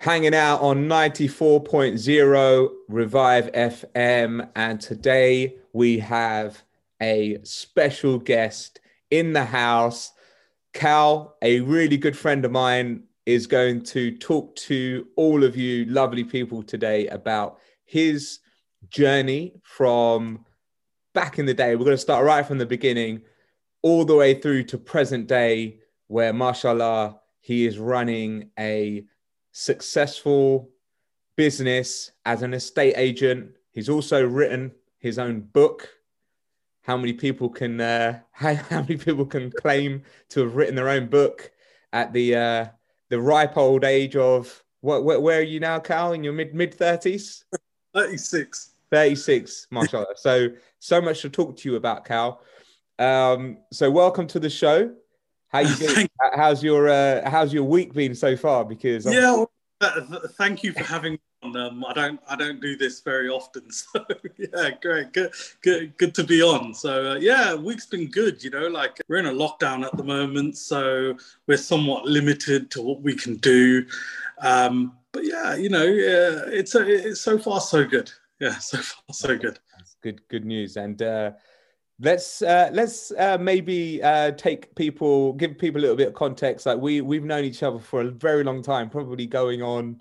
hanging out on 94.0 Revive FM. And today we have a special guest in the house. Kal, a really good friend of mine, is going to talk to all of you lovely people today about his journey from back in the day. We're going to start right from the beginning, all the way through to present day, where mashallah, he is running a successful business as an estate agent. He's also written his own book. How many people can uh, how, how many people can claim to have written their own book at the uh, the ripe old age of what? Where, where are you now, Kal? In your mid mid thirties? Thirty six. 36 mashallah so so much to talk to you about Kal um so welcome to the show how you doing? how's your uh, how's your week been so far? Because I'm... yeah, well, thank you for having me on. Um, I don't I don't do this very often, so yeah, great, good, good, good to be on. So uh, yeah, week's been good. You know, like we're in a lockdown at the moment, so we're somewhat limited to what we can do. Um, but yeah, you know, uh, it's a, it's so far so good. Yeah, so far so good. That's good good news and. Uh, let's uh, let's uh, maybe uh, take people give people a little bit of context like we we've known each other for a very long time probably going on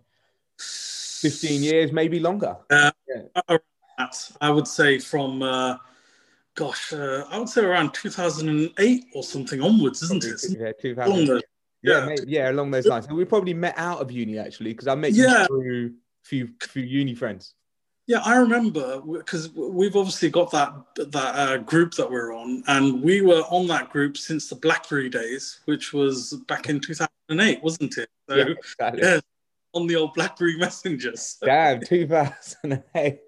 15 years maybe longer uh, yeah. i would say from uh, gosh uh, i would say around 2008 or something onwards isn't probably, it yeah 2000 yeah, yeah, yeah, along those lines. And we probably met out of uni actually, because I met yeah. you through few few uni friends. Yeah, I remember because we've obviously got that that uh, group that we're on, and we were on that group since the BlackBerry days, which was back in 2008, wasn't it? So, yeah, exactly. yeah on the old BlackBerry messengers. Damn, 2008.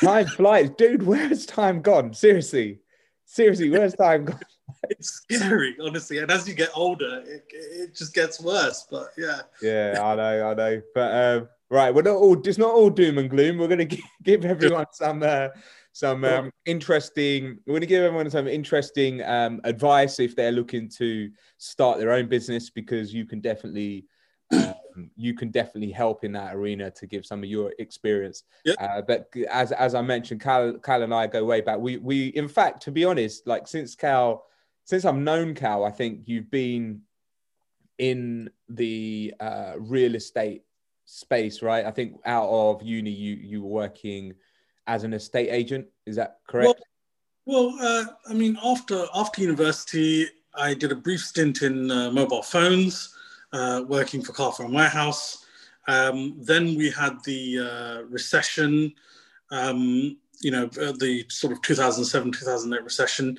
Time flies, dude. Where has time gone? Seriously, seriously, where's time gone? it's scary, honestly. And as you get older, it, it just gets worse. But yeah. Yeah, I know, I know. But um, Right, we're not all. It's not all doom and gloom. We're going to give everyone some uh, some um, interesting. We're going to give everyone some interesting um, advice if they're looking to start their own business, because you can definitely um, you can definitely help in that arena to give some of your experience. Yep. Uh, but as as I mentioned, Kal, Kal and I go way back. We we in fact, to be honest, like since Kal, since I've known Kal, I think you've been in the uh, real estate space, right? I think out of uni, you you were working as an estate agent. Is that correct? Well, well uh, I mean, after after university, I did a brief stint in uh, mobile phones, uh, working for Carphone Warehouse. Um, then we had the uh, recession, um, you know, uh, the sort of 2007 2008 recession.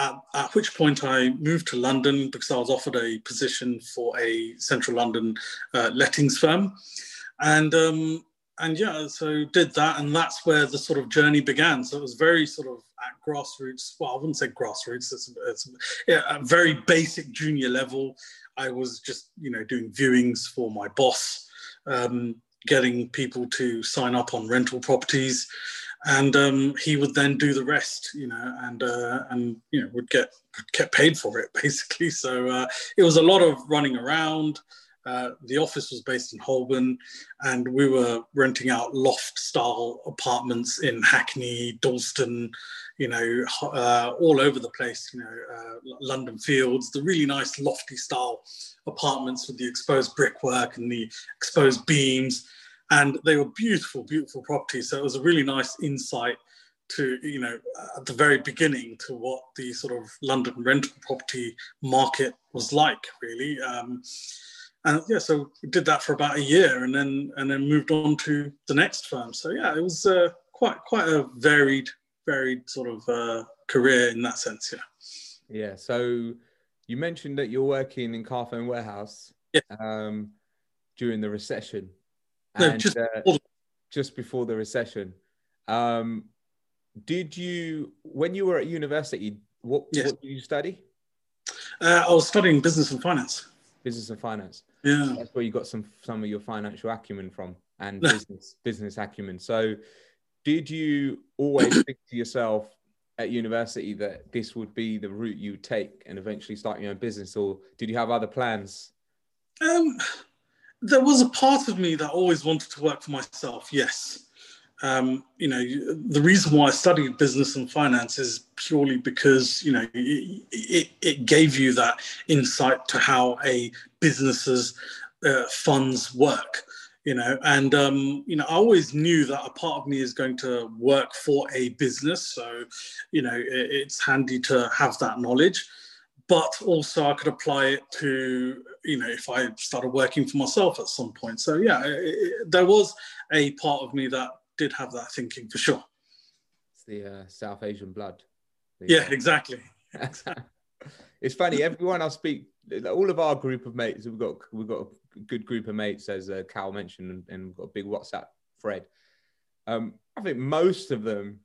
At, at, which point I moved to London because I was offered a position for a central London uh, lettings firm, and um, and yeah, so did that, and that's where the sort of journey began. So it was very sort of at grassroots. Well, I wouldn't say grassroots. It's, it's yeah, a very basic junior level. I was just you know doing viewings for my boss, um, getting people to sign up on rental properties and um, he would then do the rest, you know, and uh, and you know would get get paid for it basically. So uh, it was a lot of running around. Uh, the office was based in Holborn, and we were renting out loft-style apartments in Hackney, Dalston, you know, uh, all over the place. You know, uh, London Fields, the really nice lofty-style apartments with the exposed brickwork and the exposed beams and they were beautiful, beautiful properties. So it was a really nice insight to, you know, at the very beginning to what the sort of London rental property market was like, really. Um, and yeah, so we did that for about a year, and then and then moved on to the next firm. So yeah, it was uh, quite quite a varied, varied sort of uh, career in that sense. Yeah. Yeah. So you mentioned that you're working in Carphone Warehouse yeah. um, during the recession. No, and, just, uh, before just before the recession. Um, did you, when you were at university, what, yes. what did you study? Uh, I was studying business and finance. Business and finance. Yeah, that's where you got some some of your financial acumen from, and business business acumen. So, did you always think to yourself at university that this would be the route you would take and eventually start your own business, or did you have other plans? Um, there was a part of me that always wanted to work for myself. Yes. Um, you know, the reason why I studied business and finance is purely because you know it, it, it gave you that insight to how a business's uh, funds work. You know, and um, you know, I always knew that a part of me is going to work for a business, so you know, it, it's handy to have that knowledge but also I could apply it to, you know, if I started working for myself at some point. So yeah, it, it, there was a part of me that did have that thinking for sure. It's the uh, South Asian blood. Yeah, exactly. it's funny. Everyone I speak, all of our group of mates, we've got we've got a good group of mates, as uh, Kal mentioned, and, and we've got a big WhatsApp thread. Um, I think most of them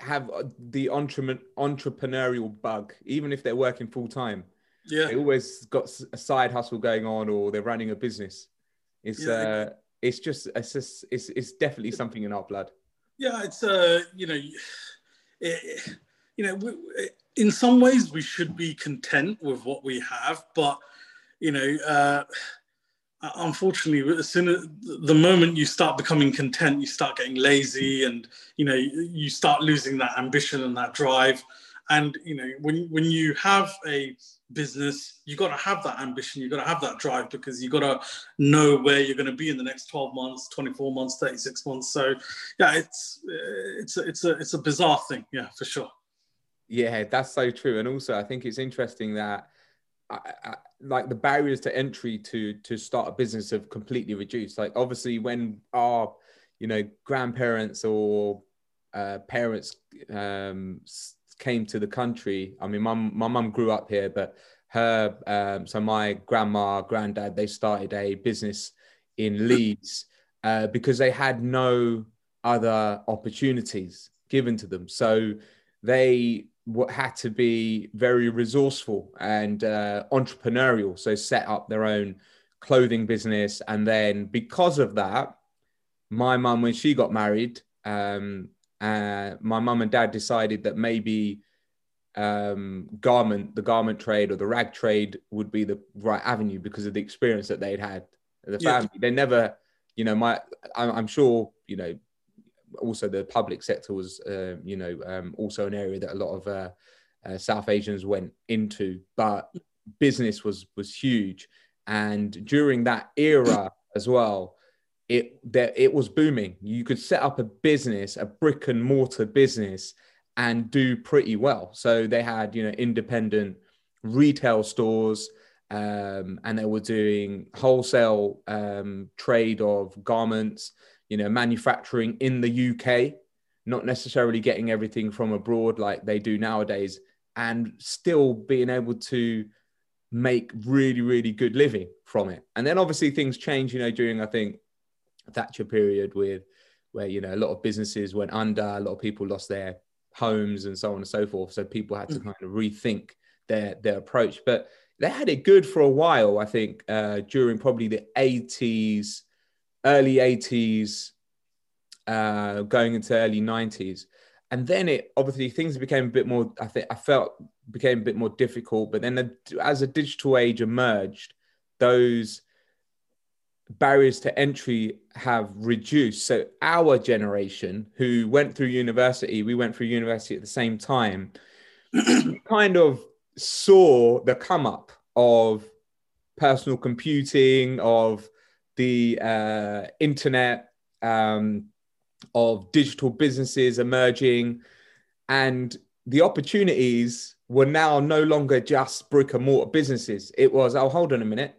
have the entrepreneurial bug, even if they're working full time. Yeah, they always got a side hustle going on, or they're running a business. It's yeah. uh, it's just it's just it's it's definitely something in our blood. Yeah, it's uh, you know, it, you know, in some ways we should be content with what we have, but you know, uh, Uh, unfortunately as soon as the moment you start becoming content you start getting lazy and you know you start losing that ambition and that drive. And you know when when you have a business you got to have that ambition you got to have that drive because you got to know where you're going to be in the next 12 months 24 months 36 months. So yeah it's it's a, it's a it's a bizarre thing. Yeah for sure. Yeah that's so true. And also i think it's interesting that I, I, like the barriers to entry to to start a business have completely reduced. Like obviously when our you know grandparents or uh, parents um, came to the country. I mean, my my mum grew up here, but her um, so my grandma, granddad, they started a business in Leeds uh, because they had no other opportunities given to them. So they what had to be very resourceful and uh, entrepreneurial. So set up their own clothing business, and then because of that, my mum, when she got married, um, uh, my mum and dad decided that maybe um, garment, the garment trade or the rag trade would be the right avenue because of the experience that they'd had. The family, yeah. they never, you know, my, I'm sure, you know, also the public sector was, uh, you know, um, also an area that a lot of uh, uh, South Asians went into, but business was was huge, and during that era as well, it that it was booming. You could set up a business, a brick and mortar business, and do pretty well. So they had, you know, independent retail stores. Um, and they were doing wholesale um, trade of garments you know, manufacturing in the UK, not necessarily getting everything from abroad like they do nowadays, and still being able to make really, really good living from it. And then obviously things change, you know, during I think Thatcher period with where you know a lot of businesses went under, a lot of people lost their homes and so on and so forth. So people had to mm. kind of rethink their their approach. But they had it good for a while, I think, uh, during probably the 80s early 80s, uh, going into early 90s. And then it obviously things became a bit more, I think I felt became a bit more difficult. But then the, as a digital age emerged, those barriers to entry have reduced. So our generation who went through university, we went through university at the same time, kind of saw the come up of personal computing, of the uh, internet, um, of digital businesses emerging, and the opportunities were now no longer just brick and mortar businesses. It was, oh, hold on a minute,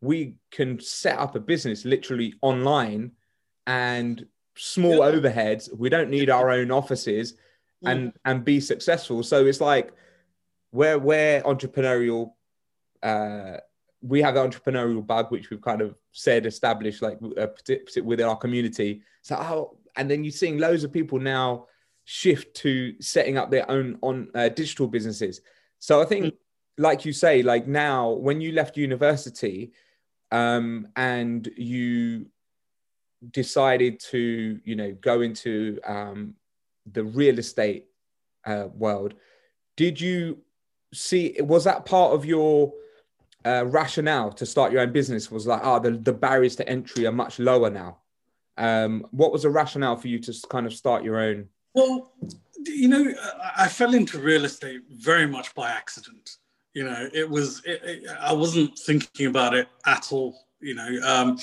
we can set up a business literally online and small yeah. overheads. We don't need our own offices and and be successful. So it's like where where entrepreneurial uh, we have the entrepreneurial bug, which we've kind of said established like uh, within our community. So, oh, and then you're seeing loads of people now shift to setting up their own on uh, digital businesses. So I think, like you say, like now when you left university um, and you decided to, you know, go into um, the real estate uh, world, did you see? Was that part of your uh, rationale to start your own business was like, oh, the, the barriers to entry are much lower now. Um, what was the rationale for you to kind of start your own? Well, you know, I fell into real estate very much by accident. You know, it was, it, it, I wasn't thinking about it at all. You know, um,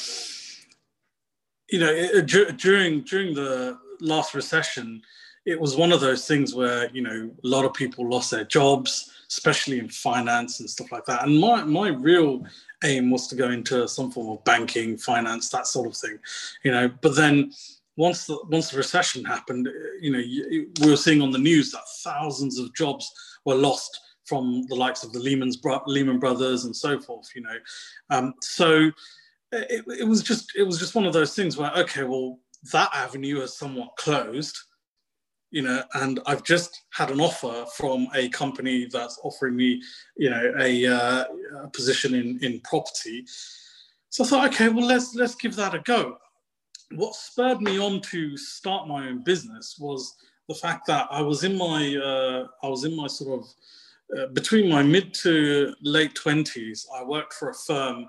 you know, it, during during the last recession, it was one of those things where you know a lot of people lost their jobs, especially in finance and stuff like that. And my my real aim was to go into some form of banking, finance, that sort of thing, you know. But then once the once the recession happened, you know, we were seeing on the news that thousands of jobs were lost from the likes of the Lehman's Lehman Brothers and so forth. You know, um, so it, it was just it was just one of those things where okay, well, that avenue is somewhat closed you know, and I've just had an offer from a company that's offering me, you know, a, uh, a, position in in property. So I thought, okay, well, let's let's give that a go. What spurred me on to start my own business was the fact that I was in my uh, I was in my sort of uh, between my mid to late twenties. I worked for a firm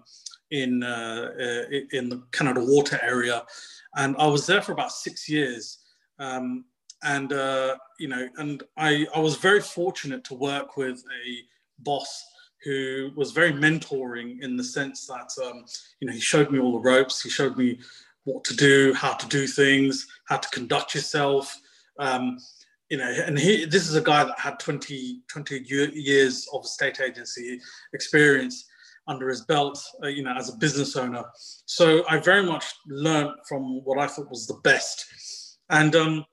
in uh, uh in the Canada Water area, and I was there for about six years. Um, and uh, you know, and I I was very fortunate to work with a boss who was very mentoring in the sense that um, you know he showed me all the ropes, he showed me what to do, how to do things, how to conduct yourself. Um, you know, and he, this is a guy that had 20, 20 years of state agency experience under his belt, uh, you know, as a business owner. So I very much learned from what I thought was the best. And um,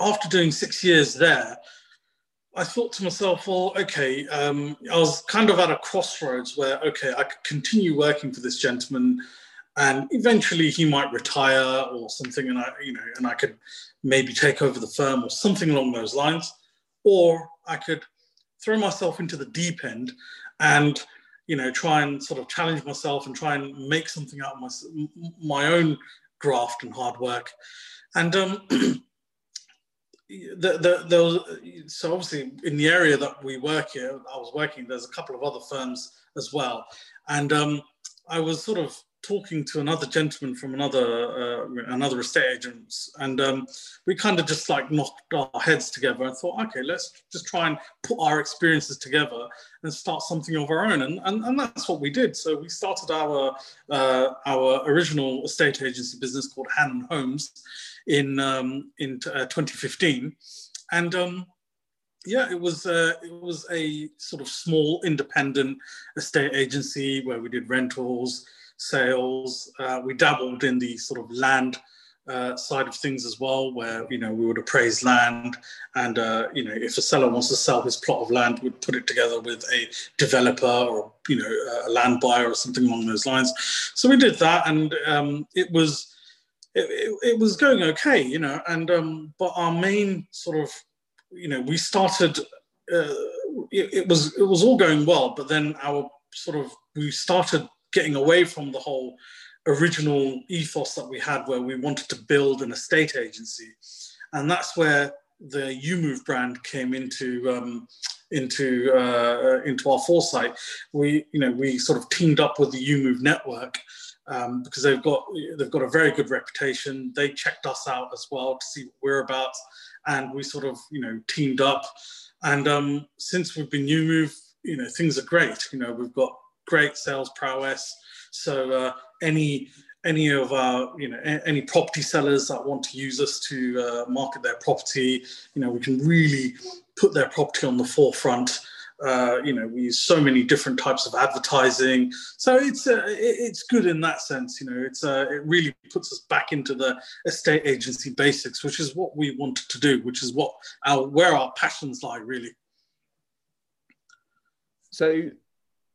after doing six years there, I thought to myself, well, okay, um, I was kind of at a crossroads where, okay, I could continue working for this gentleman and eventually he might retire or something and I, you know, and I could maybe take over the firm or something along those lines. Or I could throw myself into the deep end and, you know, try and sort of challenge myself and try and make something out of my, my own graft and hard work. And um, the, the, the, so obviously in the area that we work here, I was working, there's a couple of other firms as well. And um, I was sort of talking to another gentleman from another uh, another estate agent, and um, we kind of just like knocked our heads together and thought, okay, let's just try and put our experiences together and start something of our own, and and, and that's what we did. So we started our uh, our original estate agency business called Hannon Homes, in um, in uh, 2015, and um, yeah, it was uh, it was a sort of small independent estate agency where we did rentals, sales. Uh, we dabbled in the sort of land uh, side of things as well, where you know we would appraise land, and uh, you know if a seller wants to sell his plot of land, we'd put it together with a developer or you know a land buyer or something along those lines. So we did that, and um, it was it, it, it, was going okay, you know, and um, but our main sort of, you know, we started. Uh, it, it was it was all going well, but then our sort of we started getting away from the whole original ethos that we had, where we wanted to build an estate agency, and that's where the UMove brand came into um, into uh, into our foresight. We you know we sort of teamed up with the UMove network um, because they've got they've got a very good reputation. They checked us out as well to see what we're about, and we sort of you know teamed up. And um, since we've been UMove, you know things are great. You know we've got great sales prowess. So uh, any any of our you know any property sellers that want to use us to uh, market their property, you know we can really put their property on the forefront uh, you know, we use so many different types of advertising, so it's uh, it's good in that sense. You know, it's uh, it really puts us back into the estate agency basics, which is what we wanted to do, which is what our where our passions lie, really. So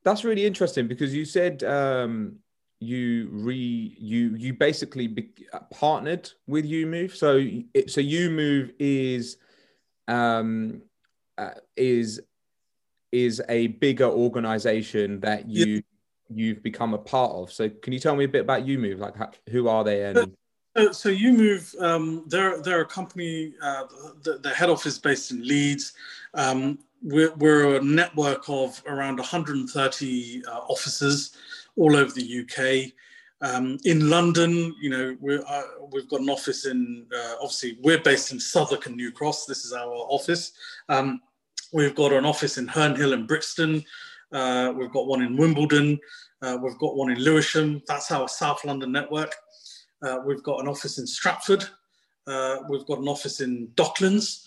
that's really interesting because you said um, you re you you basically be, partnered with UMove. So it, so UMove is um, uh, is is a bigger organization that you yeah. you've become a part of. So can you tell me a bit about UMove? Like how, who are they and so, so Move, um, they're they're a company. Uh, the, the, head office is based in Leeds. Um, we're, we're, a network of around 130 uh, offices all over the UK. Um, in London, you know, we have uh, got an office in, uh, obviously, we're based in Southwark and New Cross. This is our office. Um, we've got an office in Herne Hill and Brixton. Uh, we've got one in Wimbledon. Uh, we've got one in Lewisham. That's our South London network. Uh, we've got an office in Stratford. Uh, we've got an office in Docklands.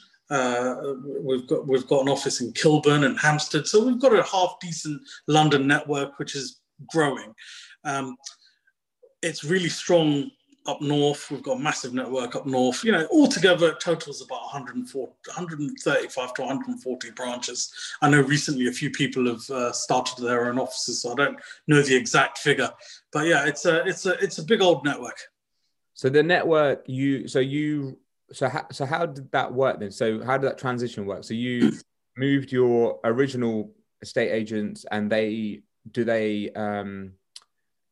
We've got we've got an office in Kilburn and Hampstead. So we've got a half decent London network, which is growing. Um, it's really strong up north. We've got a massive network up north. You know, altogether it totals about 140, 135 to 140 branches. I know recently a few people have uh, started their own offices, so I don't know the exact figure. But yeah, it's a it's a it's a big old network. So the network you so you so how, so how did that work then? So how did that transition work? So you moved your original estate agents and they do they um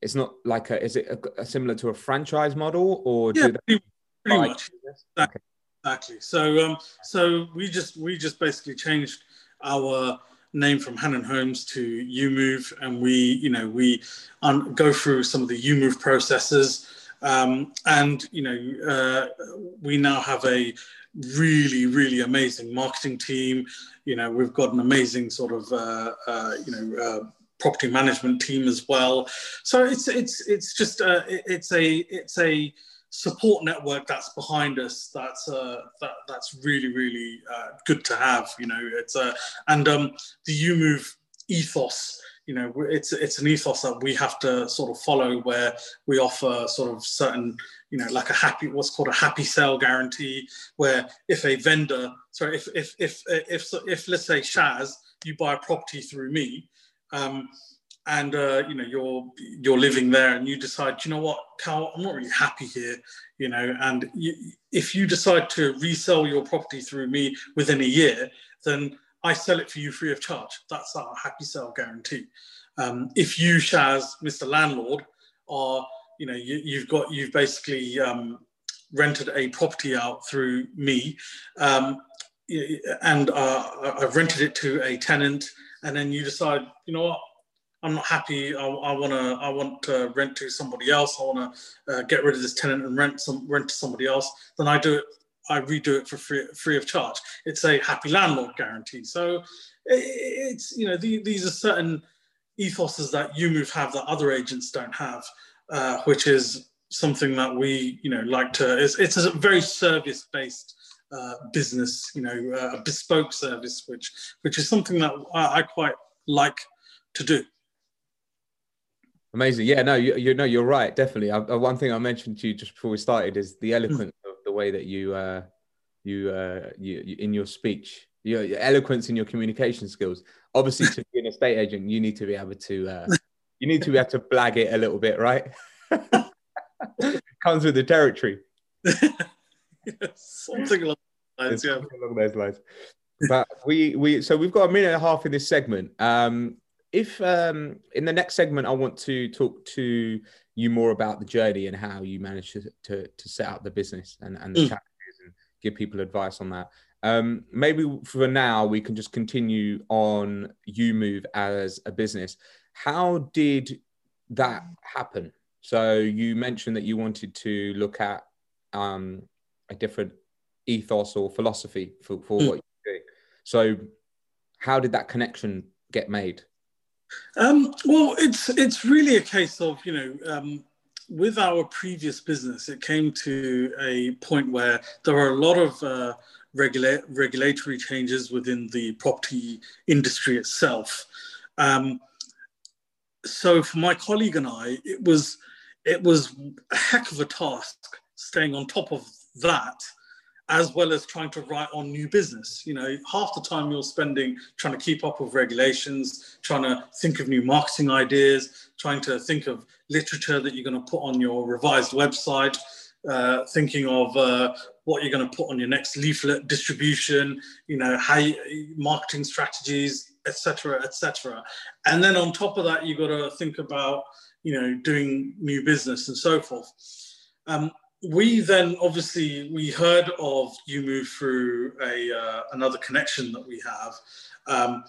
it's not like a is it a, a similar to a franchise model or yeah, pretty, pretty much exactly. exactly so um so we just we just basically changed our name from Hannon Homes to UMove and we you know we un- go through some of the UMove processes um, and you know uh, we now have a really really amazing marketing team you know we've got an amazing sort of uh, uh, you know uh, property management team as well. So it's it's it's just a, it's a it's a support network that's behind us. That's uh, that that's really really uh, good to have. You know, it's a uh, and um, the UMove ethos. You know, it's it's an ethos that we have to sort of follow, where we offer sort of certain, you know, like a happy, what's called a happy sale guarantee, where if a vendor, sorry, if if if if, if, if let's say Shaz, you buy a property through me, um, and uh, you know you're you're living there and you decide you know what Kal I'm not really happy here you know and you, if you decide to resell your property through me within a year then I sell it for you free of charge that's our happy sell guarantee um, if you Shaz Mr Landlord are you know you, have got you've basically um, rented a property out through me um, and uh, I've rented it to a tenant and then you decide, you know what, I'm not happy. I, I want to. I want to rent to somebody else. I want to uh, get rid of this tenant and rent some rent to somebody else. Then I do it. I redo it for free, free of charge. It's a happy landlord guarantee. So it's you know the, these are certain ethoses that UMove have that other agents don't have, uh, which is something that we you know like to. It's, it's a very service based uh, business, you know, uh, a bespoke service, which which is something that I, I quite like to do. Amazing, yeah. No, you, you know, you're right. Definitely. I, uh, one thing I mentioned to you just before we started is the mm. of the way that you, uh, you, uh, you, you in your speech, your, your, eloquence in your communication skills. Obviously, to be an estate agent, you need to be able to, uh, you need to be able to blag it a little bit, right? Comes with the territory. something along those lines. Yeah. Along those lines. But we we so we've got a minute and a half in this segment. Um, if um, in the next segment I want to talk to you more about the journey and how you managed to to, to set up the business and, and the mm. challenges and give people advice on that. Um, maybe for now we can just continue on UMove as a business. How did that happen? So you mentioned that you wanted to look at um, a different ethos or philosophy for, for mm. what you're doing. So, how did that connection get made? Um, well, it's it's really a case of you know um, with our previous business, it came to a point where there are a lot of uh, regula- regulatory changes within the property industry itself. Um, so for my colleague and I, it was it was a heck of a task staying on top of that as well as trying to write on new business. You know, half the time you're spending trying to keep up with regulations, trying to think of new marketing ideas, trying to think of literature that you're going to put on your revised website, uh, thinking of uh, what you're going to put on your next leaflet distribution, you know, how you, marketing strategies, etc., etc. And then on top of that, you've got to think about, you know, doing new business and so forth. Um, we then obviously we heard of UMove through a uh, another connection that we have, um,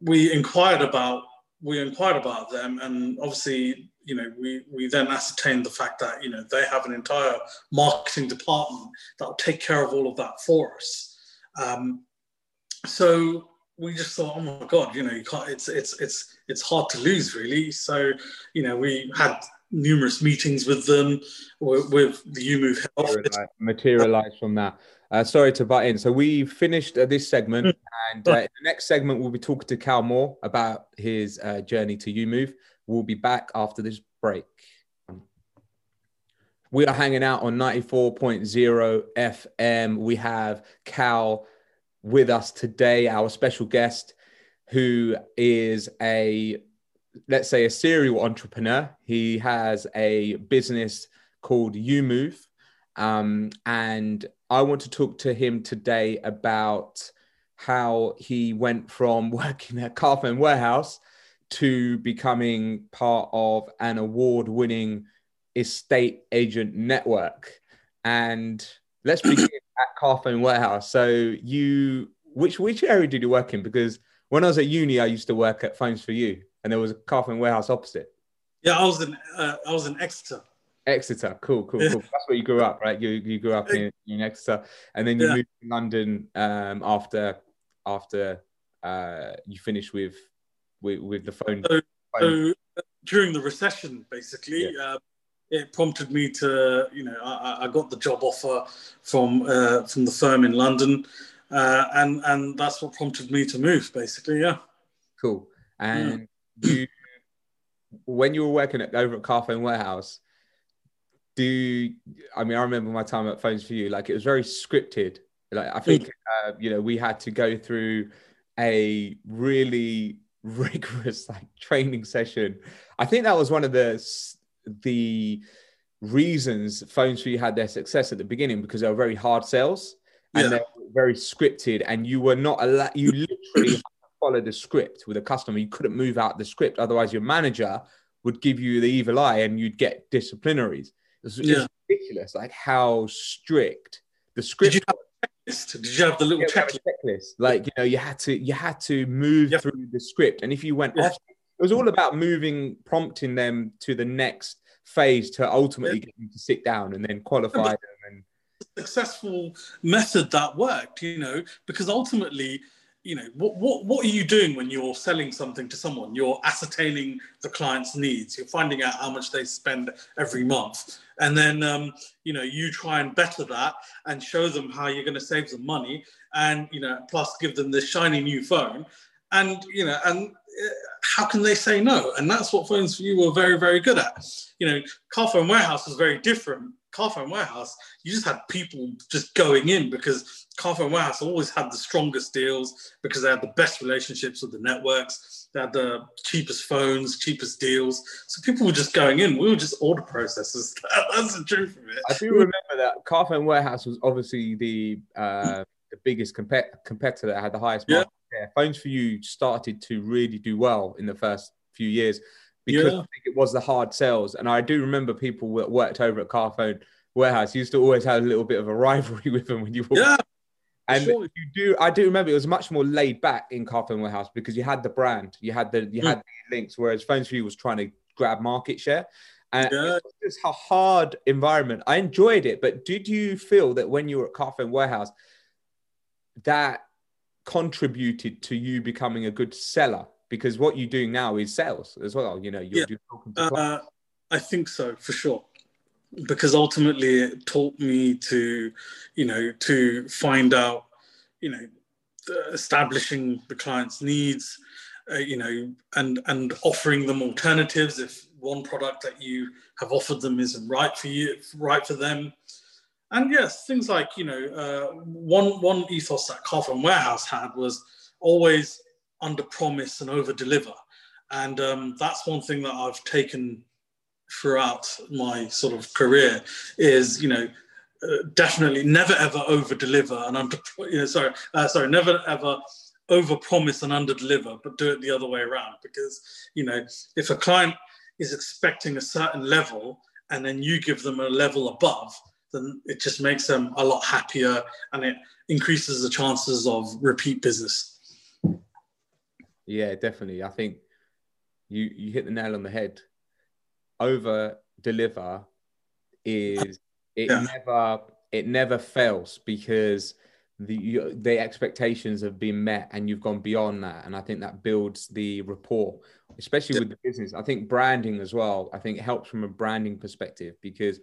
we inquired about we inquired about them, and obviously, you know, we we then ascertained the fact that you know they have an entire marketing department that will take care of all of that for us. Um, so we just thought, oh my god, you know, you can't. It's it's it's it's hard to lose, really. So, you know, we had numerous meetings with them with, the UMove Health. Materialize from that. Uh, sorry to butt in. So we finished uh, this segment, hmm. and uh, the next segment we'll be talking to Kal Moore about his uh, journey to UMove. We'll be back after this break. We are hanging out on 94.0 FM. We have Kal with us today, our special guest, who is a, let's say, a serial entrepreneur. He has a business called UMove. Um, and I want to talk to him today about how he went from working at Carphone Warehouse to becoming part of an award winning estate agent network. And let's begin at Carphone Warehouse. So you which which area did you work in? Because when I was at uni, I used to work at Phones for You, and there was a Carphone Warehouse opposite. Yeah, I was in uh, I was in Exeter. Exeter, cool, cool, cool. That's where you grew up, right? You you grew up in, in Exeter, and then you yeah. moved to London um, after after uh, you finished with with, with the phone. So, phone. so during the recession, basically, yeah. uh, it prompted me to, you know, I, I got the job offer from uh, from the firm in London, uh, and and that's what prompted me to move, basically. Yeah. Cool. And. You, when you were working at, over at Carphone Warehouse, do I mean I remember my time at Phones for You, like it was very scripted. Like I think uh, you know we had to go through a really rigorous like training session. I think that was one of the the reasons Phones for You had their success at the beginning because they were very hard sales and yeah. they're very scripted, and you were not allowed. You literally follow the script with a customer. You couldn't move out the script, otherwise your manager would give you the evil eye and you'd get disciplinaries. It's, yeah. ridiculous, like how strict the script. Did you have, Did you have the little yeah, checklist? checklist? Like you know, you had to you had to move yeah. through the script, and if you went off, it was all about moving, prompting them to the next phase to ultimately get them to sit down and then qualify them and successful method that worked you know because ultimately you know what, what what are you doing when you're selling something to someone? You're ascertaining the client's needs. You're finding out how much they spend every month. And then um, you know you try and better that and show them how you're going to save them money and you know plus give them this shiny new phone. And you know and how can they say no and that's what phones for you were very very good at you know Carphone Warehouse was very different Carphone Warehouse, you just had people just going in because Carphone Warehouse always had the strongest deals because they had the best relationships with the networks. They had the cheapest phones, cheapest deals. So people were just going in. We were just order processors. That's the truth of it. I do remember that Carphone Warehouse was obviously the uh, the biggest comp- competitor that had the highest market yeah. Phones for You started to really do well in the first few years because yeah. I think it was the hard sales. And I do remember people that worked over at Carphone Warehouse used to always have a little bit of a rivalry with them when you walked. Yeah. And sure. you do, I do remember it was much more laid back in Carphone Warehouse because you had the brand, you had the, you mm. had the links, whereas Phones for You was trying to grab market share. And yeah. it's a hard environment. I enjoyed it, but did you feel that when you were at Carphone Warehouse, that contributed to you becoming a good seller because what you're doing now is sales as well. You know, you're, yeah. talking to uh, I think so for sure, because ultimately it taught me to, you know, to find out, you know, establishing the client's needs, uh, you know, and and offering them alternatives if one product that you have offered them isn't right for you, right for them. And yes, things like you know, uh, one one ethos that Carphone Warehouse had was always under promise and over deliver. And um, that's one thing that I've taken throughout my sort of career is, you know, uh, definitely never ever over deliver and under, you know, sorry, uh, sorry, never ever over promise and under deliver, but do it the other way around. Because, you know, if a client is expecting a certain level and then you give them a level above, then it just makes them a lot happier and it increases the chances of repeat business. Yeah, definitely. I think you you hit the nail on the head. Over deliver is it yeah. never it never fails because the you, the expectations have been met and you've gone beyond that and i think that builds the rapport especially with the business i think branding as well i think it helps from a branding perspective because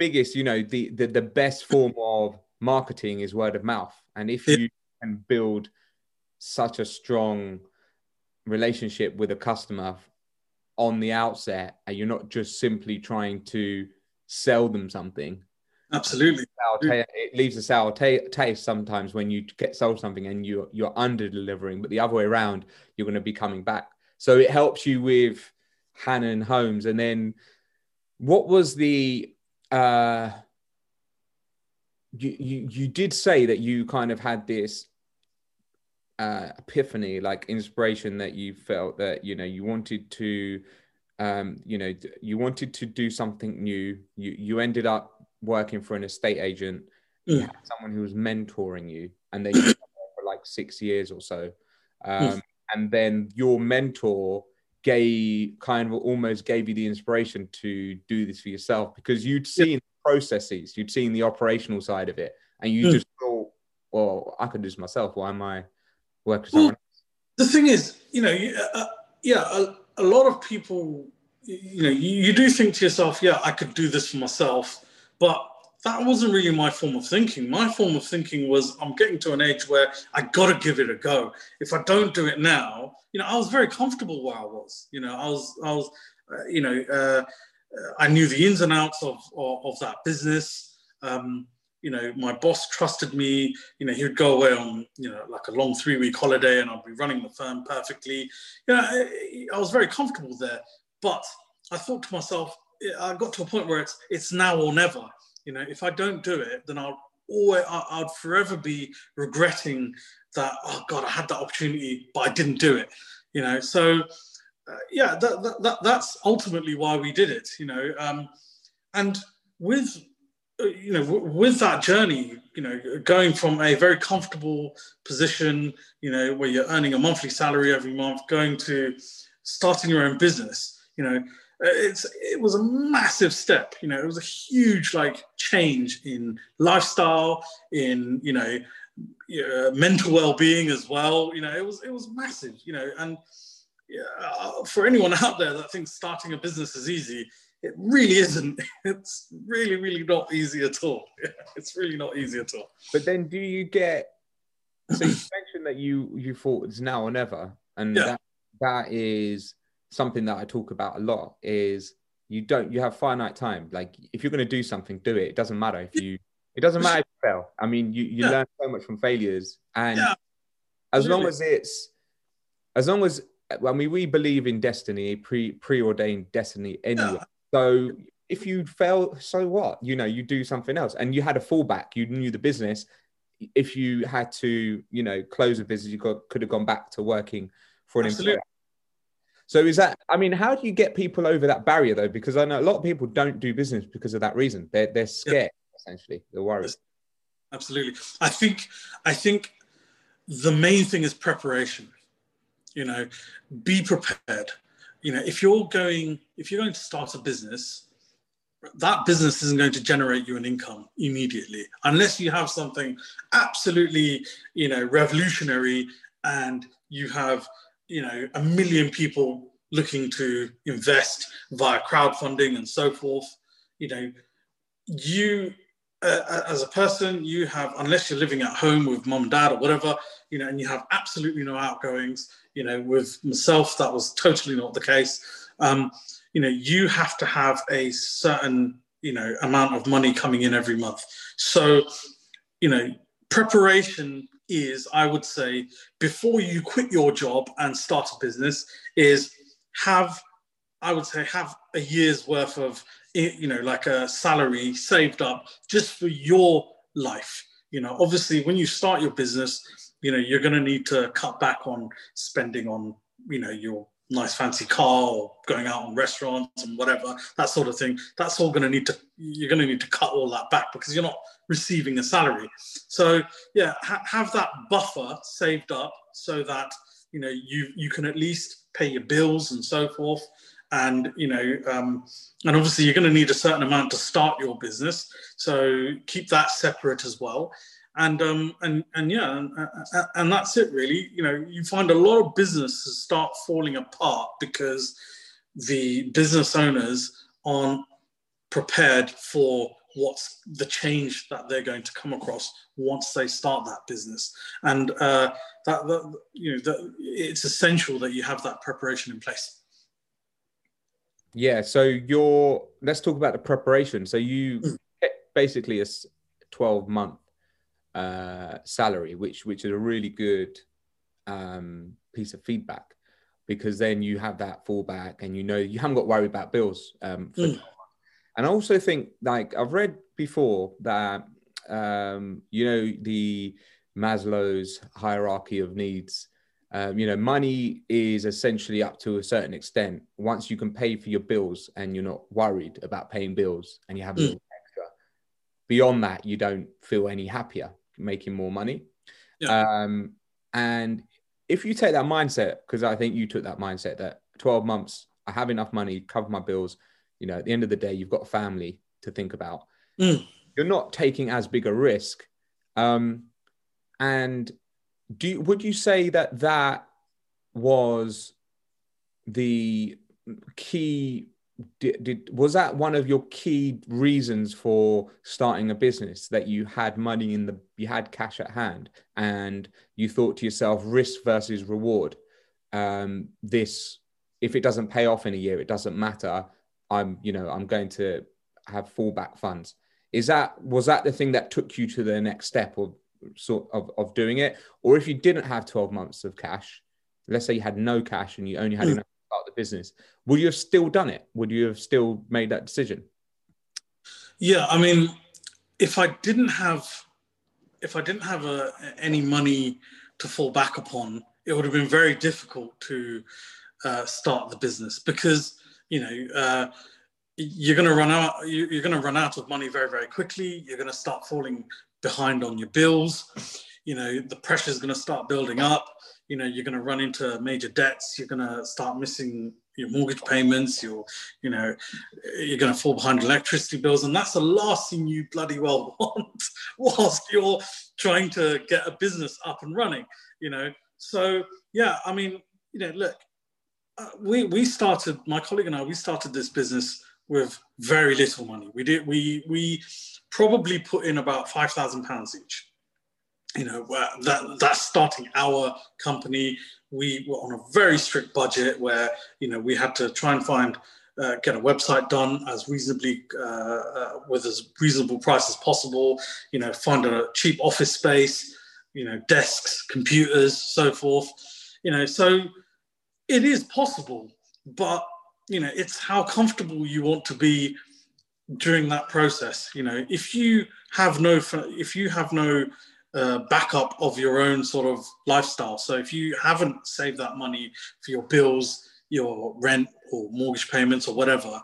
biggest you know the, the the best form of marketing is word of mouth and if you can build such a strong relationship with a customer on the outset and you're not just simply trying to sell them something Absolutely. It leaves a sour t- taste sometimes when you get sold something and you you're under delivering, but the other way around, you're going to be coming back. So it helps you with Hannon Homes. And then what was the uh you, you you did say that you kind of had this uh, epiphany, like inspiration that you felt that you know you wanted to, um, you know, you wanted to do something new. You you ended up working for an estate agent, mm. someone who was mentoring you, and then you for like six years or so, um, mm. and then your mentor gave kind of almost gave you the inspiration to do this for yourself because you'd seen processes, you'd seen the operational side of it, and you mm. just thought, "Well, I could do this myself. Why am I working someone?" The thing is, you know, uh, yeah, a, a lot of people you know, you, you, do think to yourself, yeah, I could do this for myself. But that wasn't really my form of thinking. My form of thinking was I'm getting to an age where I got to give it a go. If I don't do it now, you know, I was very comfortable where I was. You know, I was, I was, uh, you know, uh, I knew the ins and outs of of, of that business. Um, you know, my boss trusted me. You know, he would go away on, you know, like a long three week holiday, and I'd be running the firm perfectly. You know, I, I was very comfortable there. But I thought to myself, I got to a point where it's it's now or never. You know, if I don't do it, then I'll always I'd forever be regretting that. Oh God, I had that opportunity, but I didn't do it. You know, so uh, yeah, that, that, that, that's ultimately why we did it. You know, um, and with uh, you know with that journey, you know, going from a very comfortable position, you know, where you're earning a monthly salary every month, going to starting your own business, you know it's it was a massive step you know it was a huge like change in lifestyle in you know uh, mental well-being as well you know it was it was massive you know and uh, for anyone out there that thinks starting a business is easy it really isn't. It's really really not easy at all. It's really not easy at all. But then do you get so you mentioned that you you thought it's now or never and yeah. that that is something that I talk about a lot is you don't you have finite time. Like if you're going to do something, do it. It doesn't matter if you it doesn't matter if you fail. I mean, you you yeah. learn so much from failures, and yeah. as long as it's as long as I mean we believe in destiny, pre preordained destiny anyway. Yeah. So if you fail, so what? You know, you do something else, and you had a fallback. You knew the business. If you had to, you know, close a business, you got, could have gone back to working for an Absolutely. employer. So is that? I mean, how do you get people over that barrier though? Because I know a lot of people don't do business because of that reason. They're they're scared yeah. essentially. They're worried. Absolutely. I think I think the main thing is preparation. You know, be prepared. You know, if you're going if you're going to start a business, that business isn't going to generate you an income immediately unless you have something absolutely you know revolutionary and you have you know a million people looking to invest via crowdfunding and so forth. You know you uh, as a person you have unless you're living at home with mom and dad or whatever you know and you have absolutely no outgoings you know with myself that was totally not the case. Um, you know you have to have a certain you know amount of money coming in every month. So you know preparation is, I would say, before you quit your job and start a business, is have, I would say, have a year's worth of, you know, like a salary saved up just for your life. You know, obviously, when you start your business, you know, you're going to need to cut back on spending on, you know, your nice fancy car or going out on restaurants and whatever that sort of thing that's all going to need to you're going to need to cut all that back because you're not receiving a salary. So yeah ha- have that buffer saved up so that you know you you can at least pay your bills and so forth. And you know um, and obviously you're going to need a certain amount to start your business. So keep that separate as well and um and and yeah and, and that's it really. You know you find a lot of businesses start falling apart because the business owners aren't prepared for what's the change that they're going to come across once they start that business. And uh, that, that you know that it's essential that you have that preparation in place. Yeah so your let's talk about the preparation. So you mm. basically a 12 month uh, salary which which is a really good um, piece of feedback because then you have that fallback and you know you haven't got worry about bills um, for mm. And I also think, like I've read before, that um, you know the Maslow's hierarchy of needs. Um, you know, money is essentially up to a certain extent. Once you can pay for your bills and you're not worried about paying bills and you have a little mm. extra, beyond that, you don't feel any happier making more money. Yeah. Um, and if you take that mindset, because I think you took that mindset that 12 months, I have enough money, cover my bills, you know, at the end of the day, you've got a family to think about. Mm. You're not taking as big a risk. Um, and do you, would you say that that was the key? Did, did was that one of your key reasons for starting a business that you had money in the you had cash at hand and you thought to yourself risk versus reward um, this if it doesn't pay off in a year it doesn't matter I'm, you know, I'm going to have fallback funds. Is that was that the thing that took you to the next step of sort of, of doing it? Or if you didn't have 12 months of cash, let's say you had no cash and you only had mm. enough start the business, would you have still done it? Would you have still made that decision? Yeah, I mean, if I didn't have if I didn't have a, any money to fall back upon, it would have been very difficult to uh, start the business because you know, uh, you're going to run out. You're going to run out of money very, very quickly. You're going to start falling behind on your bills. You know, the pressure is going to start building up. You know, you're going to run into major debts. You're going to start missing your mortgage payments. You're, you know, you're going to fall behind electricity bills, and that's the last thing you bloody well want whilst you're trying to get a business up and running. You know, so yeah, I mean, you know, look, uh, we we started my colleague and I we started this business with very little money. We did we we probably put in about five thousand pounds each. You know that that's starting our company. We were on a very strict budget where you know we had to try and find uh, get a website done as reasonably uh, uh, with as reasonable price as possible. You know, find a cheap office space. You know, desks, computers, so forth. You know, so it is possible, but you know, it's how comfortable you want to be during that process. You know, if you have no, if you have no uh, backup of your own sort of lifestyle, so if you haven't saved that money for your bills, your rent or mortgage payments or whatever,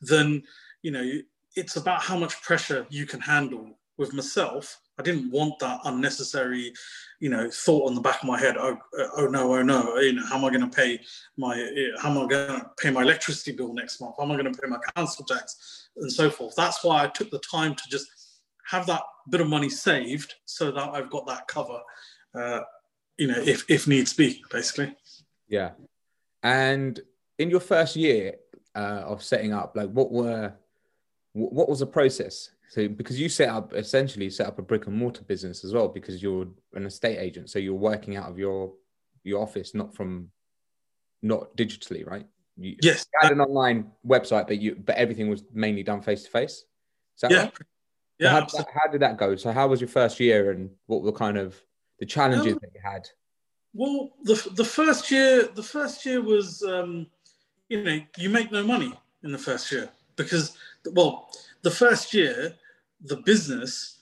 then you know it's about how much pressure you can handle. With myself, I didn't want that unnecessary you know thought on the back of my head. Oh, oh no oh no you know how am i going to pay my how am i going to pay my electricity bill next month? How am i going to pay my council tax? And so forth. That's why i took the time to just have that bit of money saved so that i've got that cover uh, you know if if needs be basically yeah and in your first year uh, of setting up like what were what was the process so because you set up essentially set up a brick and mortar business as well because you're an estate agent, so you're working out of your your office, not from not digitally, right? You, yes, you had an online website, but you but everything was mainly done face to face. Yeah, right? Yeah. How did, that, how did, that, go? So how was your first year, and what were kind of the challenges um, that you had? Well, the the first year, the first year was, um, you know, you make no money in the first year because, well, the first year, the business,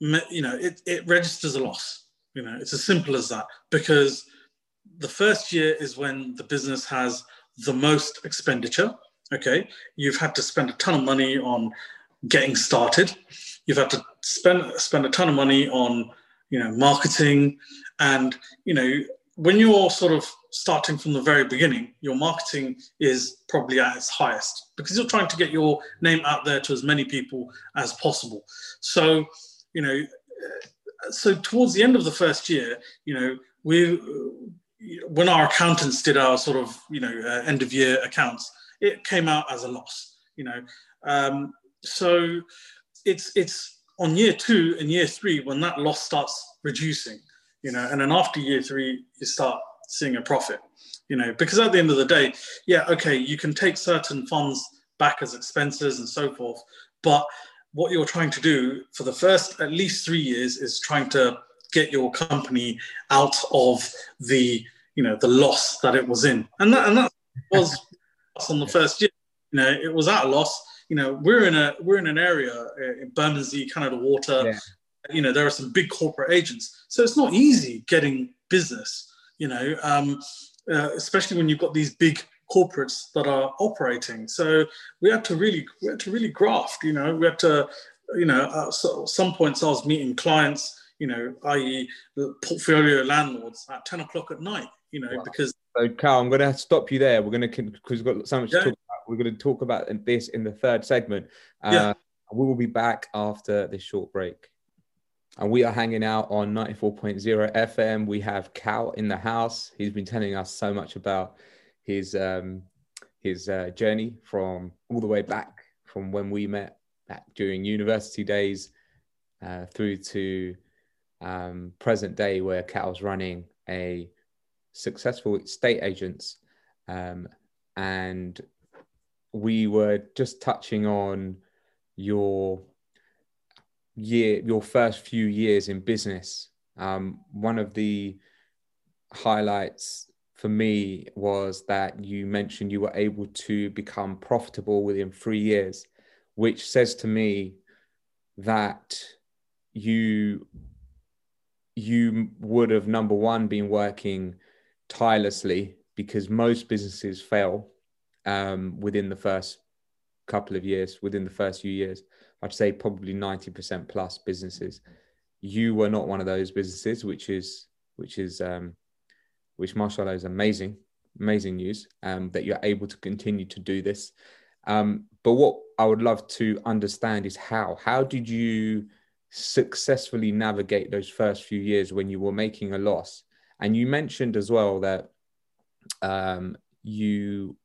you know, it, it registers a loss. You know, it's as simple as that because the first year is when the business has the most expenditure. Okay, you've had to spend a ton of money on getting started. You've had to spend spend a ton of money on you know marketing, and you know when you're sort of starting from the very beginning, your marketing is probably at its highest because you're trying to get your name out there to as many people as possible. So, you know, so towards the end of the first year, you know, we when our accountants did our sort of you know uh, end of year accounts, it came out as a loss. You know, um, so it's it's on year two and year three when that loss starts reducing. You know, and then after year three, you start seeing a profit. You know, because at the end of the day, yeah, okay, you can take certain funds back as expenses and so forth, but what you're trying to do for the first at least three years is trying to get your company out of the you know the loss that it was in and that and that was on the first year you know it was at a loss you know we're in a we're in an area uh, in Bermondsey Canada Water yeah. you know there are some big corporate agents so it's not easy getting business you know um, uh, especially when you've got these big corporates that are operating. So we had to really we had to really graft. You know, we had to you know at some points I was meeting clients. You know, i.e., portfolio landlords at ten o'clock at night. You know, wow. because so Kal, I'm going to stop you there. We're going to because we've got so much yeah. to talk about. We're going to talk about this in the third segment. Uh, yeah. We will be back after this short break. And we are hanging out on 94.0 FM. We have Kal in the house. He's been telling us so much about his um, his uh, journey from all the way back from when we met back during university days uh, through to um, present day where Kal's running a successful estate agents um, and we were just touching on your year your first few years in business. Um, one of the highlights for me was that you mentioned you were able to become profitable within three years, which says to me that you you would have number one been working tirelessly because most businesses fail um, within the first couple of years, within the first few years. I'd say probably 90% plus businesses. You were not one of those businesses, which is which is um, which mashallah is amazing, amazing news um, that you're able to continue to do this. Um, but what I would love to understand is how. How did you successfully navigate those first few years when you were making a loss? And you mentioned as well that um, you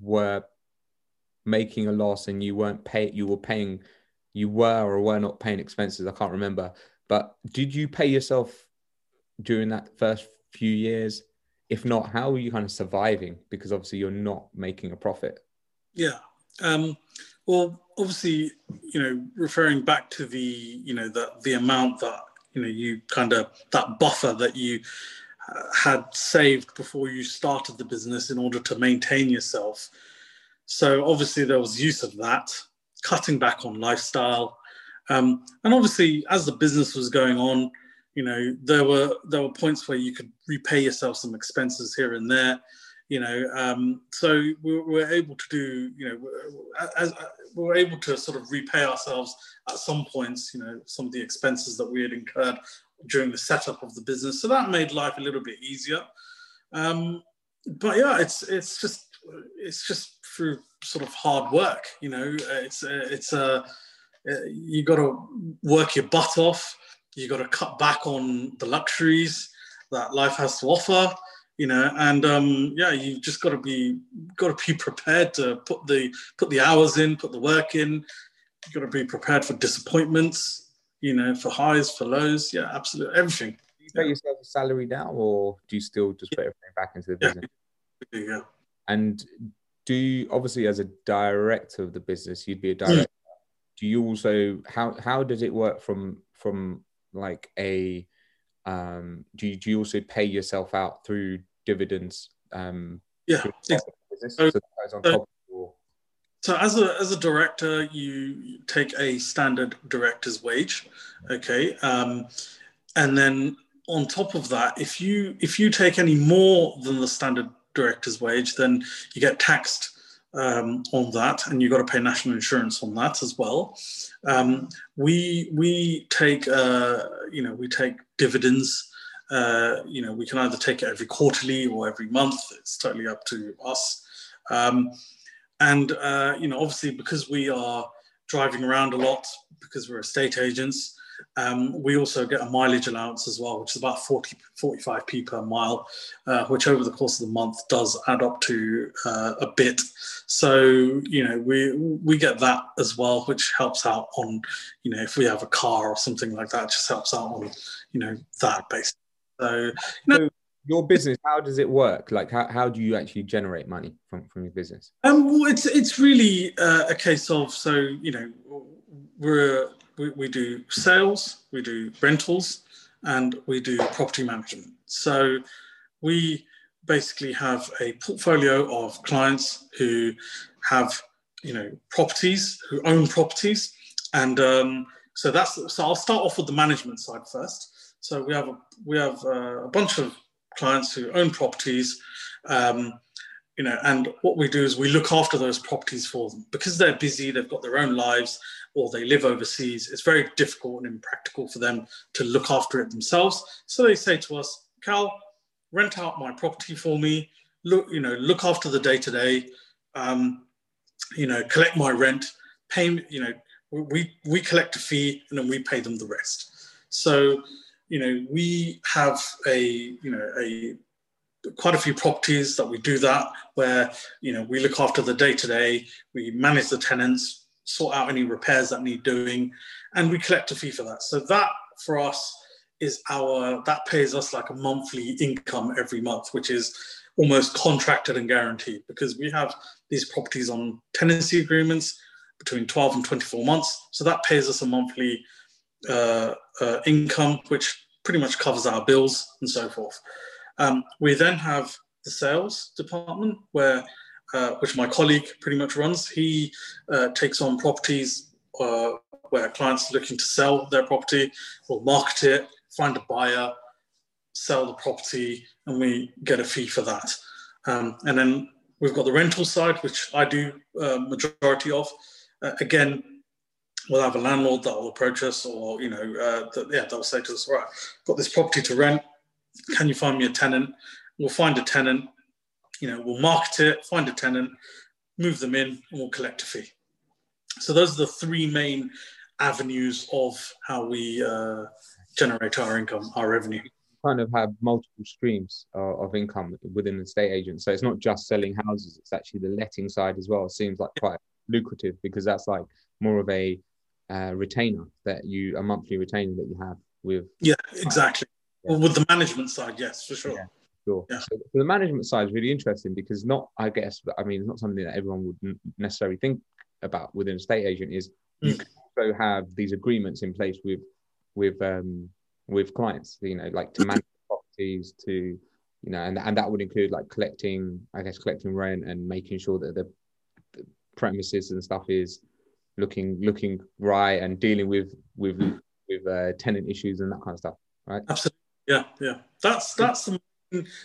were making a loss and you weren't pay you were paying you were or were not paying expenses i can't remember but did you pay yourself during that first few years if not, how are you kind of surviving? Because obviously you're not making a profit. Yeah. Um, well, obviously, you know, referring back to the, you know, the the amount that you know you kind of that buffer that you had saved before you started the business in order to maintain yourself. So obviously there was use of that, cutting back on lifestyle, um, and obviously as the business was going on, you know there were there were points where you could repay yourself some expenses here and there you know um, so we were able to do you know as, we were able to sort of repay ourselves at some points you know some of the expenses that we had incurred during the setup of the business. So that made life a little bit easier. Um, but yeah it's it's just it's just through sort of hard work you know it's it's a uh, you got to work your butt off. You got to cut back on the luxuries that life has to offer you know and um, yeah you just got to be got to be prepared to put the put the hours in put the work in. You got to be prepared for disappointments you know for highs for lows yeah absolutely everything do you pay yeah. yourself a salary now or do you still just put everything back into the business yeah, yeah. and do you obviously as a director of the business you'd be a director do you also how how does it work from from like a um, do you, do you also pay yourself out through dividends? Um, yeah. So, so, so, as a as a director, you take a standard director's wage, okay, um, and then on top of that, if you if you take any more than the standard director's wage, then you get taxed um, on that, and you've got to pay national insurance on that as well. Um, we we take uh, you know we take dividends uh, you know, we can either take it every quarterly or every month. It's totally up to us. Um, and uh, you know, obviously, because we are driving around a lot, because we're estate agents, um, we also get a mileage allowance as well, which is about 40, 45p per mile, uh, which over the course of the month does add up to uh, a bit. So, you know, we we get that as well, which helps out on, you know, if we have a car or something like that, just helps out on, you know, that base. So, you know, your business how does it work? Like how, how do you actually generate money from, from your business? Um well, it's it's really uh, a case of so you know we're we, we do sales we do rentals and we do property management. So we basically have a portfolio of clients who have you know properties who own properties and um, so that's so i'll start off with the management side first. So we have a, we have uh, a bunch of clients who own properties. Um, you know, and what we do is we look after those properties for them because they're busy, they've got their own lives, or they live overseas. It's very difficult and impractical for them to look after it themselves. So they say to us, Kal, rent out my property for me. Look, you know, look after the day to day. You know, collect my rent. Pay. You know, we we collect a fee and then we pay them the rest. So you know, we have a, you know, a quite a few properties that we do that where, you know, we look after the day to day, we manage the tenants, sort out any repairs that need doing, and we collect a fee for that. So that for us is our, that pays us like a monthly income every month, which is almost contracted and guaranteed because we have these properties on tenancy agreements between 12 and 24 months. So that pays us a monthly uh, uh, income, which pretty much covers our bills and so forth. Um, we then have the sales department, where uh, which my colleague pretty much runs. He uh, takes on properties uh, where clients are looking to sell their property, we'll market it, find a buyer, sell the property, and we get a fee for that. Um, and then we've got the rental side, which I do uh, majority of. Again, we'll have a landlord that will approach us or, you know, uh, that, yeah, they'll say to us, right, got this property to rent. Can you find me a tenant? We'll find a tenant, you know, we'll market it, find a tenant, move them in, and we'll collect a fee. So those are the three main avenues of how we uh, generate our income, our revenue. Kind of have multiple streams of, of income within the estate agent. So it's not just selling houses; it's actually the letting side as well. It seems like quite lucrative because that's like more of a uh, retainer that you a monthly retainer that you have with yeah exactly yeah. well with the management side yes for sure yeah, sure yeah. So, the management side is really interesting because not i guess i mean it's not something that everyone would necessarily think about within a state agent is mm. you can also have these agreements in place with with um with clients you know like to manage properties to you know and, and that would include like collecting i guess collecting rent and making sure that the, the premises and stuff is looking looking right and dealing with with with uh, tenant issues and that kind of stuff right? Absolutely. Yeah yeah. That's that's the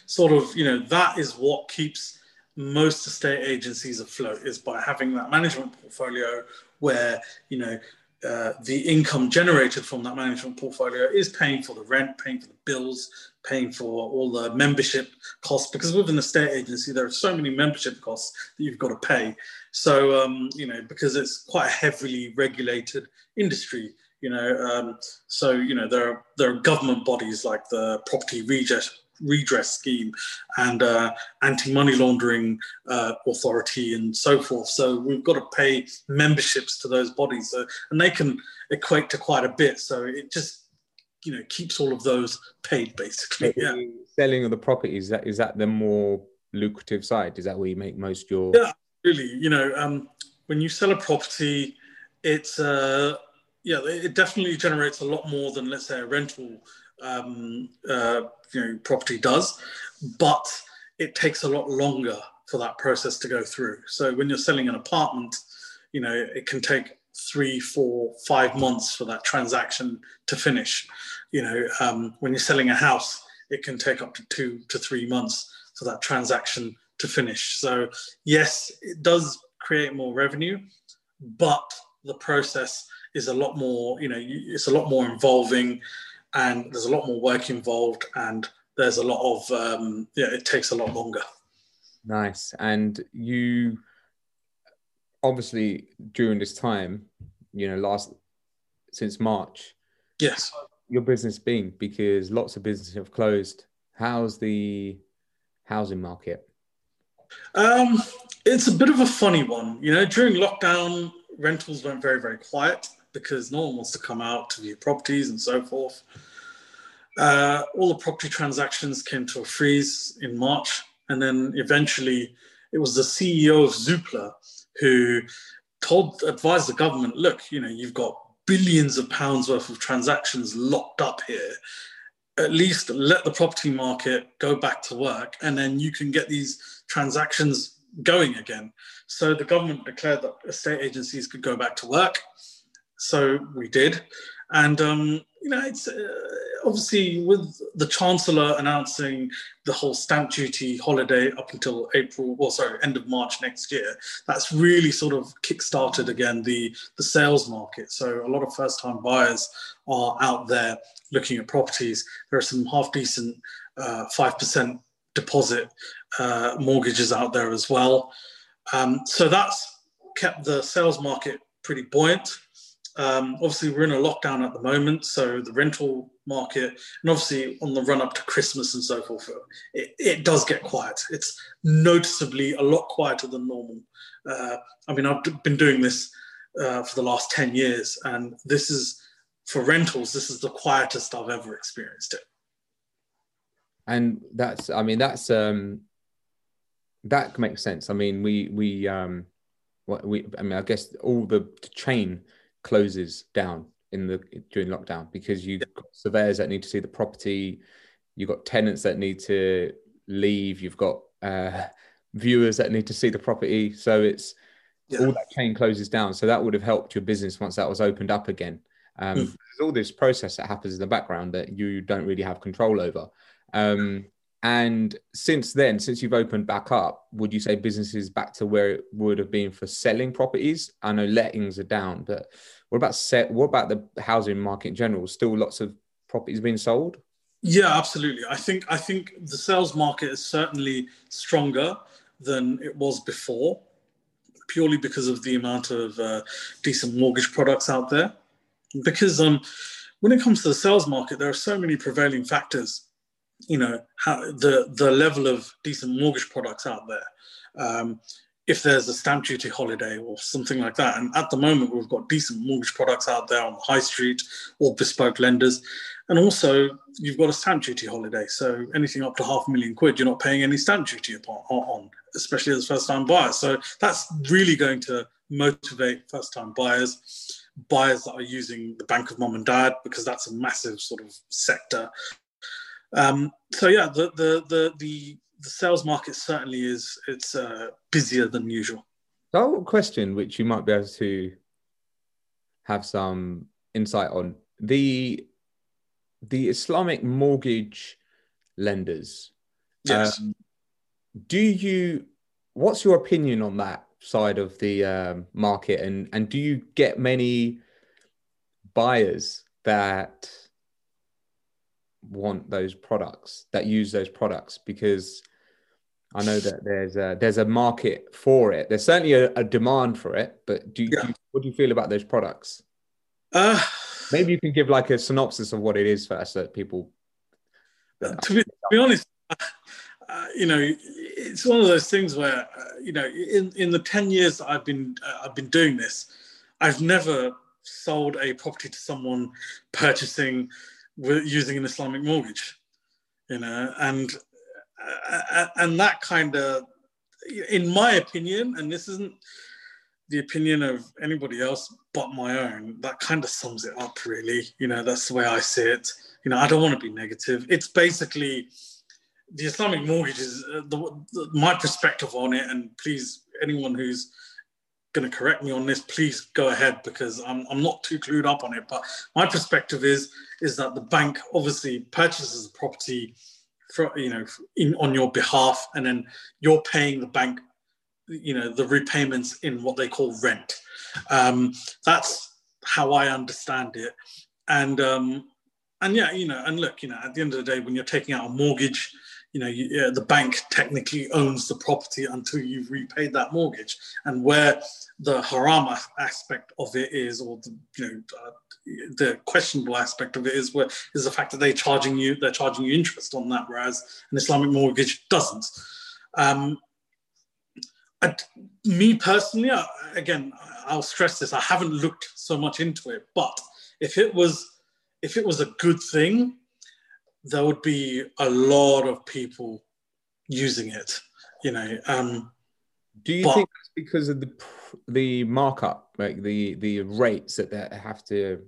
sort of you know that is what keeps most estate agencies afloat is by having that management portfolio where you know uh, the income generated from that management portfolio is paying for the rent, paying for the bills, paying for all the membership costs. Because with an estate agency, there are so many membership costs that you've got to pay. So, um, you know, because it's quite a heavily regulated industry, you know, um, so you know there are there are government bodies like the Property Redress redress scheme and uh, anti-money laundering uh, authority and so forth. So we've got to pay memberships to those bodies, so, and they can equate to quite a bit. So it just you know keeps all of those paid basically. Yeah. Selling of the property is that is that the more lucrative side? Is that where you make most your? Yeah, really. You know, um, when you sell a property, it's uh, yeah, it definitely generates a lot more than let's say a rental um, uh, you know, property does, but it takes a lot longer for that process to go through. So when you're selling an apartment, you know, it can take three, four, five months for that transaction to finish. You know, um, when you're selling a house, it can take up to two to three months for that transaction to finish. So yes, it does create more revenue, but the process is a lot more, you know, it's a lot more involving and there's a lot more work involved, and there's a lot of um, yeah, it takes a lot longer. Nice. And you obviously during this time, you know, last since March. Yes. Your business been because lots of businesses have closed. How's the housing market? Um, it's a bit of a funny one. You know, during lockdown, rentals went very, very quiet because no one wants to come out to view properties and so forth. Uh, all the property transactions came to a freeze in March. And then eventually it was the CEO of Zoopla who told, advised the government, look, you know, you've got billions of pounds worth of transactions locked up here. At least let the property market go back to work and then you can get these transactions going again. So the government declared that estate agencies could go back to work. So we did. And, um, you know, it's uh, obviously with the Chancellor announcing the whole stamp duty holiday up until April, well, sorry, end of March next year, that's really sort of kick-started again the, the sales market. So a lot of first-time buyers are out there looking at properties. There are some half-decent uh, 5% deposit uh, mortgages out there as well. Um, so that's kept the sales market pretty buoyant. Um, obviously, we're in a lockdown at the moment, so the rental market, and obviously on the run up to Christmas and so forth, it, it does get quiet. It's noticeably a lot quieter than normal. Uh, I mean, I've been doing this uh, for the last 10 years, and this is for rentals, this is the quietest I've ever experienced it. And that's, I mean, that's, um, that makes sense. I mean, we, we, um, what we, I mean, I guess all the chain closes down in the during lockdown because you've got surveyors that need to see the property, you've got tenants that need to leave, you've got uh, viewers that need to see the property. So it's yeah. all that chain closes down. So that would have helped your business once that was opened up again. Um, mm. There's all this process that happens in the background that you don't really have control over. Um, and since then, since you've opened back up, would you say business is back to where it would have been for selling properties? I know lettings are down, but what about set? What about the housing market in general? Still lots of properties being sold. Yeah, absolutely. I think I think the sales market is certainly stronger than it was before, purely because of the amount of uh, decent mortgage products out there. Because um, when it comes to the sales market, there are so many prevailing factors you know how the the level of decent mortgage products out there. Um, if there's a stamp duty holiday or something like that and at the moment we've got decent mortgage products out there on the high street or bespoke lenders and also you've got a stamp duty holiday so anything up to half a million quid you're not paying any stamp duty upon, on especially as first time buyers. So that's really going to motivate first time buyers buyers that are using the bank of mom and dad because that's a massive sort of sector um, so yeah, the, the the the the sales market certainly is it's uh, busier than usual. So, a question which you might be able to have some insight on the the Islamic mortgage lenders. Yes. Um, do you? What's your opinion on that side of the um, market, and and do you get many buyers that want those products that use those products because I know that there's a there's a market for it. There's certainly a, a demand for it, but do you, yeah. do you, what do you feel about those products? Uh, Maybe you can give like a synopsis of what it is first, that people. Uh, to, be, to be honest, uh, you know, it's one of those things where uh, you know, in in the ten years that I've been uh, I've been doing this, I've never sold a property to someone purchasing using an Islamic mortgage, you know, and uh, uh, and that kind of, in my opinion, and this isn't the opinion of anybody else but my own, that kind of sums it up, really. You know, that's the way I see it. You know, I don't want to be negative. It's basically the Islamic mortgage is uh, the, the, my perspective on it, and please, anyone who's going to correct me on this, please go ahead because I'm, I'm not too clued up on it. But my perspective is is that the bank obviously purchases the property, for, you know, in on your behalf, and then you're paying the bank, you know, the repayments in what they call rent. Um, that's how I understand it, and um, and yeah, you know, and look, you know, at the end of the day, when you're taking out a mortgage, you know, you, yeah, the bank technically owns the property until you've repaid that mortgage. And where the haram aspect of it is, or the, you know, uh, the questionable aspect of it is where is the fact that they're charging you, they're charging you interest on that, whereas an Islamic mortgage doesn't. Um, I, me personally, again, I'll stress this: I haven't looked so much into it, but if it was if it was a good thing, there would be a lot of people using it. You know. Um, Do you but, think that's because of the the markup, like the the rates that they have to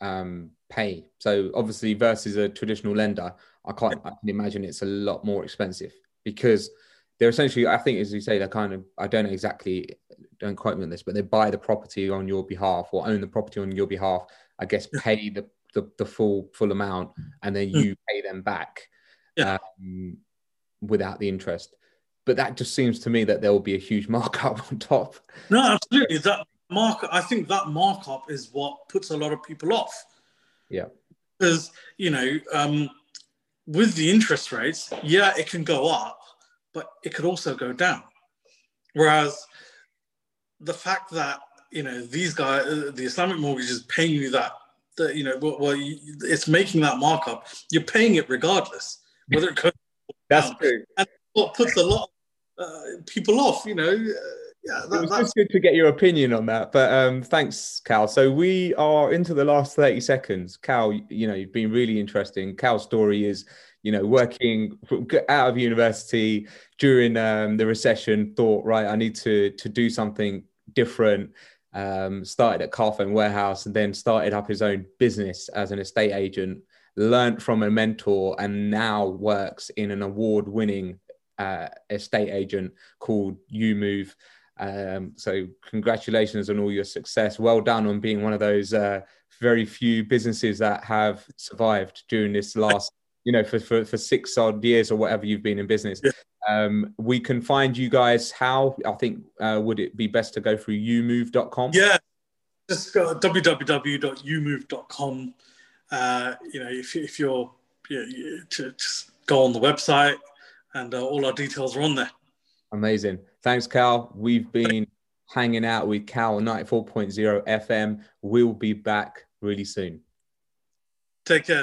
um, pay? So obviously, versus a traditional lender, I can't. I can imagine it's a lot more expensive because they're essentially. I think, as you say, they're kind of. I don't know exactly. Don't quote me on this, but they buy the property on your behalf or own the property on your behalf. I guess pay the the, the full full amount and then hmm. you pay them back yeah. um, without the interest. But that just seems to me that there will be a huge markup on top. No absolutely. That mark i think that markup is what puts a lot of people off. Yeah. Because you know um, with the interest rates yeah it can go up but it could also go down. Whereas the fact that you know these guys the islamic mortgage is paying you that you know, well, well you, it's making that markup. You're paying it regardless, whether it goes. That's down. true. And what puts a lot of uh, people off, you know. Uh, yeah, that, it was just good to get your opinion on that. But um, thanks, Kal. So we are into the last 30 seconds. Kal, you know, you've been really interesting. Kal's story is, you know, working out of university during um, the recession, thought, right, I need to to do something different um, started at Carphone Warehouse and then started up his own business as an estate agent, learned from a mentor, and now works in an award winning uh, estate agent called UMove. Um, so, congratulations on all your success. Well done on being one of those uh, very few businesses that have survived during this last, you know, for, for, for six odd years or whatever you've been in business. Yeah. Um, we can find you guys how? I think, uh, would it be best to go through umove.com? Yeah, just go to www.umove.com. Uh, you know, if, if you're, yeah, you, just go on the website and uh, all our details are on there. Amazing. Thanks, Kal. We've been hanging out with Kal 94.0 FM. We'll be back really soon. Take care.